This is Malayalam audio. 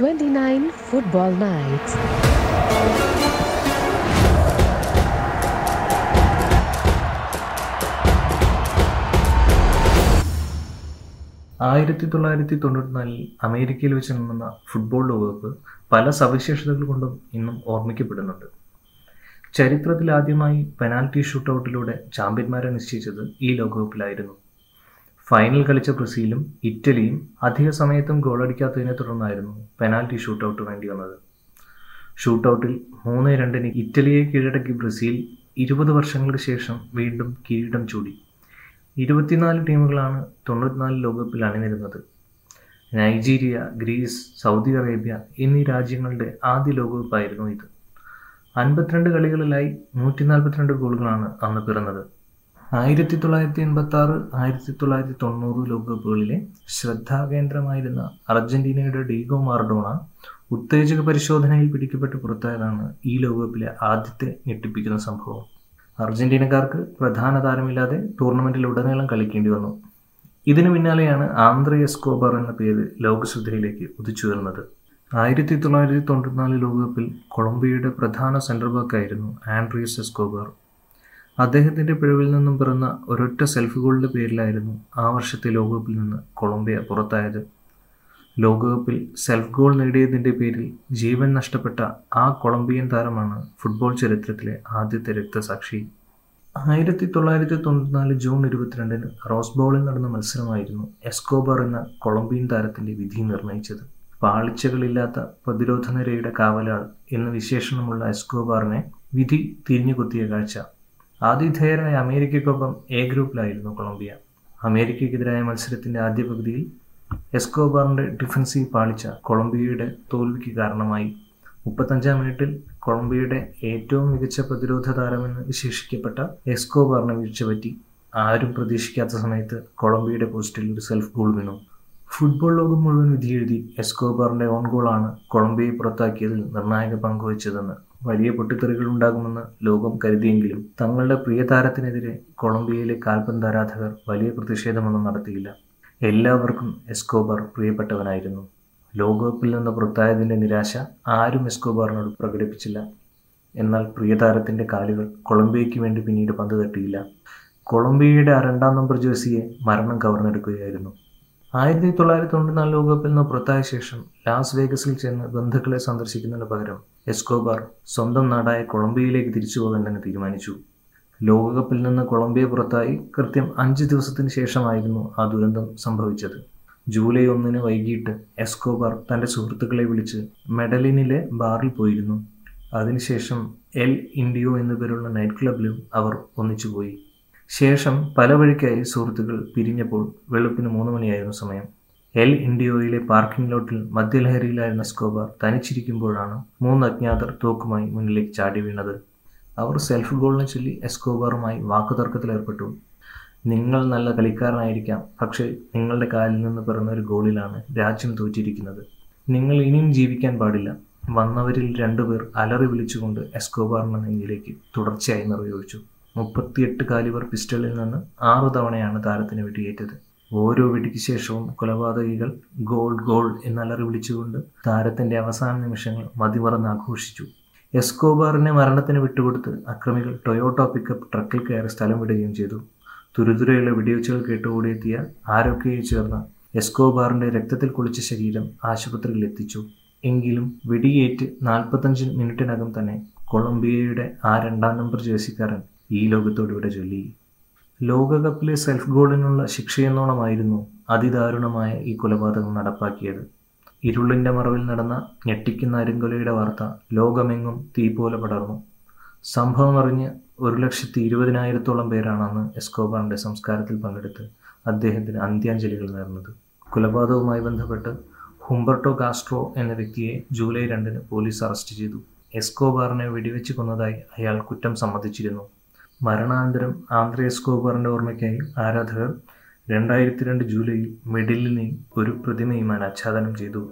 29 Football Nights. ആയിരത്തി തൊള്ളായിരത്തി തൊണ്ണൂറ്റിനാലിൽ അമേരിക്കയിൽ വെച്ച് നടന്ന ഫുട്ബോൾ ലോകകപ്പ് പല സവിശേഷതകൾ കൊണ്ടും ഇന്നും ഓർമ്മിക്കപ്പെടുന്നുണ്ട് ചരിത്രത്തിൽ ആദ്യമായി പെനാൽറ്റി ഷൂട്ടൗട്ടിലൂടെ ചാമ്പ്യന്മാരെ നിശ്ചയിച്ചത് ഈ ലോകകപ്പിലായിരുന്നു ഫൈനൽ കളിച്ച ബ്രസീലും ഇറ്റലിയും അധിക സമയത്തും ഗോളടിക്കാത്തതിനെ തുടർന്നായിരുന്നു പെനാൽറ്റി ഷൂട്ടൗട്ട് വേണ്ടി വന്നത്. ഷൂട്ടൗട്ടിൽ മൂന്ന് രണ്ടിന് ഇറ്റലിയെ കീഴടക്കി ബ്രസീൽ ഇരുപത് വർഷങ്ങൾക്ക് ശേഷം വീണ്ടും കിരീടം ചൂടി. ഇരുപത്തിനാല് ടീമുകളാണ് തൊണ്ണൂറ്റിനാല് ലോകകപ്പിൽ അണിനിരുന്നത്. നൈജീരിയ ഗ്രീസ് സൗദി അറേബ്യ എന്നീ രാജ്യങ്ങളുടെ ആദ്യ ലോകകപ്പായിരുന്നു ഇത്. അൻപത്തിരണ്ട് കളികളിലായി നൂറ്റി നാൽപ്പത്തിരണ്ട് ഗോളുകളാണ് അന്ന് പിറന്നത്. ആയിരത്തി തൊള്ളായിരത്തി എൺപത്തി ആറ് ആയിരത്തി തൊള്ളായിരത്തി തൊണ്ണൂറ് ലോകകപ്പുകളിലെ ശ്രദ്ധാകേന്ദ്രമായിരുന്ന അർജന്റീനയുടെ ഡീഗോ മാർഡോണ ഉത്തേജക പരിശോധനയിൽ പിടിക്കപ്പെട്ട് പുറത്തായതാണ് ഈ ലോകകപ്പിലെ ആദ്യത്തെ ഞെട്ടിപ്പിക്കുന്ന സംഭവം. അർജന്റീനക്കാർക്ക് പ്രധാന താരമില്ലാതെ ടൂർണമെന്റിൽ ഉടനീളം കളിക്കേണ്ടി വന്നു. ഇതിനു പിന്നാലെയാണ് ആന്ധ്ര എസ്കോബർ എന്ന പേര് ലോകശ്രദ്ധയിലേക്ക് ഉദിച്ചുയർന്നത്. ആയിരത്തി തൊള്ളായിരത്തി തൊണ്ണൂറ്റിനാല് ലോകകപ്പിൽ കൊളംബിയയുടെ പ്രധാന സെന്റർ ബാക്കായിരുന്നു ആൻഡ്രിയസ് എസ്കോബർ. അദ്ദേഹത്തിന്റെ പിഴവിൽ നിന്നും പിറന്ന ഒരൊറ്റ സെൽഫ് ഗോളിന്റെ പേരിലായിരുന്നു ആ വർഷത്തെ ലോകകപ്പിൽ നിന്ന് കൊളംബിയ പുറത്തായത്. ലോകകപ്പിൽ സെൽഫ് ഗോൾ നേടിയതിന്റെ പേരിൽ ജീവൻ നഷ്ടപ്പെട്ട ആ കൊളംബിയൻ താരമാണ് ഫുട്ബോൾ ചരിത്രത്തിലെ ആദ്യത്തെ രക്തസാക്ഷി. ആയിരത്തി തൊള്ളായിരത്തി തൊണ്ണൂറ്റിനാല് ജൂൺ ഇരുപത്തിരണ്ടിന് റോസ്ബോളിൽ നടന്ന മത്സരമായിരുന്നു എസ്കോബർ എന്ന കൊളംബിയൻ താരത്തിന്റെ വിധി നിർണയിച്ചത്. പാളിച്ചകളില്ലാത്ത പ്രതിരോധ നിരയുടെ കാവലാൾ എന്ന വിശേഷണമുള്ള എസ്കോബാറിനെ വിധി തിരിഞ്ഞുകുത്തിയ കാഴ്ച ആതിഥേയരായ അമേരിക്കയ്ക്കൊപ്പം എ ഗ്രൂപ്പിലായിരുന്നു കൊളംബിയ. അമേരിക്കയ്ക്കെതിരായ മത്സരത്തിന്റെ ആദ്യ പകുതിയിൽ എസ്കോബാറിന്റെ ഡിഫൻസീവ് പാളിച്ച കൊളംബിയയുടെ തോൽവിക്ക് കാരണമായി. മുപ്പത്തഞ്ചാം മിനിറ്റിൽ കൊളംബിയയുടെ ഏറ്റവും മികച്ച പ്രതിരോധ താരമെന്ന് വിശേഷിക്കപ്പെട്ട എസ്കോബാറിനെ വീഴ്ചപറ്റി ആരും പ്രതീക്ഷിക്കാത്ത സമയത്ത് കൊളംബിയയുടെ പോസ്റ്റിൽ ഒരു സെൽഫ് ഗോൾ വീണു. ഫുട്ബോൾ ലോകം മുഴുവൻ വിധിയെഴുതി എസ്കോബാറിന്റെ ഓൺ ഗോളാണ് കൊളംബിയയെ പുറത്താക്കിയതിൽ നിർണായക പങ്കുവച്ചതെന്ന് വലിയ പൊട്ടിത്തെറികൾ ഉണ്ടാകുമെന്ന് ലോകം കരുതിയെങ്കിലും തങ്ങളുടെ പ്രിയ താരത്തിനെതിരെ കൊളംബിയയിലെ കാൽപന്ത് ആരാധകർ വലിയ പ്രതിഷേധമൊന്നും നടത്തിയില്ല. എല്ലാവർക്കും എസ്കോബർ പ്രിയപ്പെട്ടവനായിരുന്നു. ലോകകപ്പിൽ നിന്ന് പുറത്തായതിന്റെ നിരാശ ആരും എസ്കോബാറിനോട് പ്രകടിപ്പിച്ചില്ല. എന്നാൽ പ്രിയതാരത്തിന്റെ കാലുകൾ കൊളംബിയയ്ക്ക് വേണ്ടി പിന്നീട് പന്ത് തട്ടിയില്ല. കൊളംബിയയുടെ ആ രണ്ടാം നമ്പർ ജേഴ്സിയെ മരണം കവർന്നെടുക്കുകയായിരുന്നു. ആയിരത്തി തൊള്ളായിരത്തി തൊണ്ണൂറ്റിനാല് ലോകകപ്പിൽ നിന്ന് പുറത്തായ ശേഷം ലാസ് വേഗസിൽ ചെന്ന് ബന്ധുക്കളെ സന്ദർശിക്കുന്നതിന് പകരം എസ്കോബാർ സ്വന്തം നാടായ കൊളംബിയയിലേക്ക് തിരിച്ചു പോകാൻ തന്നെ തീരുമാനിച്ചു. ലോകകപ്പിൽ നിന്ന് കൊളംബിയ പുറത്തായി കൃത്യം അഞ്ച് ദിവസത്തിന് ശേഷമായിരുന്നു ആ ദുരന്തം സംഭവിച്ചത്. ജൂലൈ ഒന്നിന് വൈകിട്ട് എസ്കോബാർ തന്റെ സുഹൃത്തുക്കളെ വിളിച്ച് മെഡലിനിലെ ബാറിൽ പോയിരുന്നു. അതിനുശേഷം എൽ ഇൻഡിയോ എന്നു പേരുള്ള നൈറ്റ് ക്ലബിലും അവർ ഒന്നിച്ചുപോയി. ശേഷം പല വഴിക്കായി സുഹൃത്തുക്കൾ പിരിഞ്ഞപ്പോൾ വെളുപ്പിന് മൂന്ന് മണിയായിരുന്നു സമയം. എൽ ഇൻഡിയോയിലെ പാർക്കിംഗ് ലോട്ടിൽ മദ്യലഹരിയിലായിരുന്ന സ്കോബർ തനിച്ചിരിക്കുമ്പോഴാണ് മൂന്ന് അജ്ഞാതർ തോക്കുമായി മുന്നിലേക്ക് ചാടി വീണത്. അവർ സെൽഫ് ഗോളിനെ ചൊല്ലി എസ്കോബാറുമായി വാക്കുതർക്കത്തിലേർപ്പെട്ടു നിങ്ങൾ നല്ല കളിക്കാരനായിരിക്കാം പക്ഷേ നിങ്ങളുടെ കാലിൽ നിന്ന് പിറന്ന ഒരു ഗോളിലാണ് രാജ്യം തോറ്റിരിക്കുന്നത്. നിങ്ങൾ ഇനിയും ജീവിക്കാൻ പാടില്ല. വന്നവരിൽ രണ്ടുപേർ അലറി വിളിച്ചുകൊണ്ട് എസ്കോബാറിന്റെ നെഞ്ചിലേക്ക് തുടർച്ചയായി നിറയൊഴിച്ചു. മുപ്പത്തിയെട്ട് കാലിവർ പിസ്റ്റളിൽ നിന്ന് ആറു തവണയാണ് താരത്തിന് വെടിയേറ്റത്. ഓരോ വെടിക്ക് ശേഷവും കൊലപാതകികൾ ഗോൾ ഗോൾ എന്നലറി വിളിച്ചുകൊണ്ട് താരത്തിന്റെ അവസാന നിമിഷങ്ങൾ മതിമറന്ന് ആഘോഷിച്ചു. എസ്കോബാറിനെ മരണത്തിന് വിട്ടുകൊടുത്ത് അക്രമികൾ ടൊയോട്ടോ പിക്കപ്പ് ട്രക്കിൽ കയറി സ്ഥലം വിടുകയും ചെയ്തു. തുരുതുരയുള്ള വെടിവെച്ചുകൾ കേട്ടുകൂടിയെത്തിയ ആരൊക്കെയെ ചേർന്ന് എസ്കോബാറിന്റെ രക്തത്തിൽ കുളിച്ച ശരീരം ആശുപത്രിയിൽ എത്തിച്ചു. എങ്കിലും വെടിയേറ്റ് നാൽപ്പത്തഞ്ച് മിനിറ്റിനകം തന്നെ കൊളംബിയയുടെ ആ രണ്ടാം നമ്പർ ജേഴ്സിക്കാരൻ ഈ ലോകത്തോടുകൂടെ ചൊല്ലി. ലോകകപ്പിലെ സെൽഫ് ഗോളിനുള്ള ശിക്ഷയെന്നോണമായിരുന്നു അതിദാരുണമായ ഈ കൊലപാതകം നടപ്പാക്കിയത്. ഇരുളിന്റെ മറവിൽ നടന്ന ഞെട്ടിക്കുന്ന അരുങ്കൊലയുടെ വാർത്ത ലോകമെങ്ങും തീ പോലെ പടർന്നു. സംഭവം അറിഞ്ഞ് ഒരു ലക്ഷത്തി ഇരുപതിനായിരത്തോളം പേരാണ് അന്ന് എസ്കോബാറിന്റെ സംസ്കാരത്തിൽ പങ്കെടുത്ത് അദ്ദേഹത്തിന് അന്ത്യാഞ്ജലികൾ നേർന്നത്. കൊലപാതകവുമായി ബന്ധപ്പെട്ട് ഹുംബർട്ടോ കാസ്ട്രോ എന്ന വ്യക്തിയെ ജൂലൈ രണ്ടിന് പോലീസ് അറസ്റ്റ് ചെയ്തു. എസ്കോബാറിനെ വെടിവെച്ച് കൊന്നതായി അയാൾ കുറ്റം സമ്മതിച്ചിരുന്നു. മരണാനന്തരം ആന്ധ്ര കോബറിന്റെ ഓർമ്മയ്ക്കായി ആരാധകർ രണ്ടായിരത്തി രണ്ട് ജൂലൈയിൽ മെഡിലിനെ ഒരു പ്രതിമയുമായി ആച്ഛാദനം ചെയ്തു.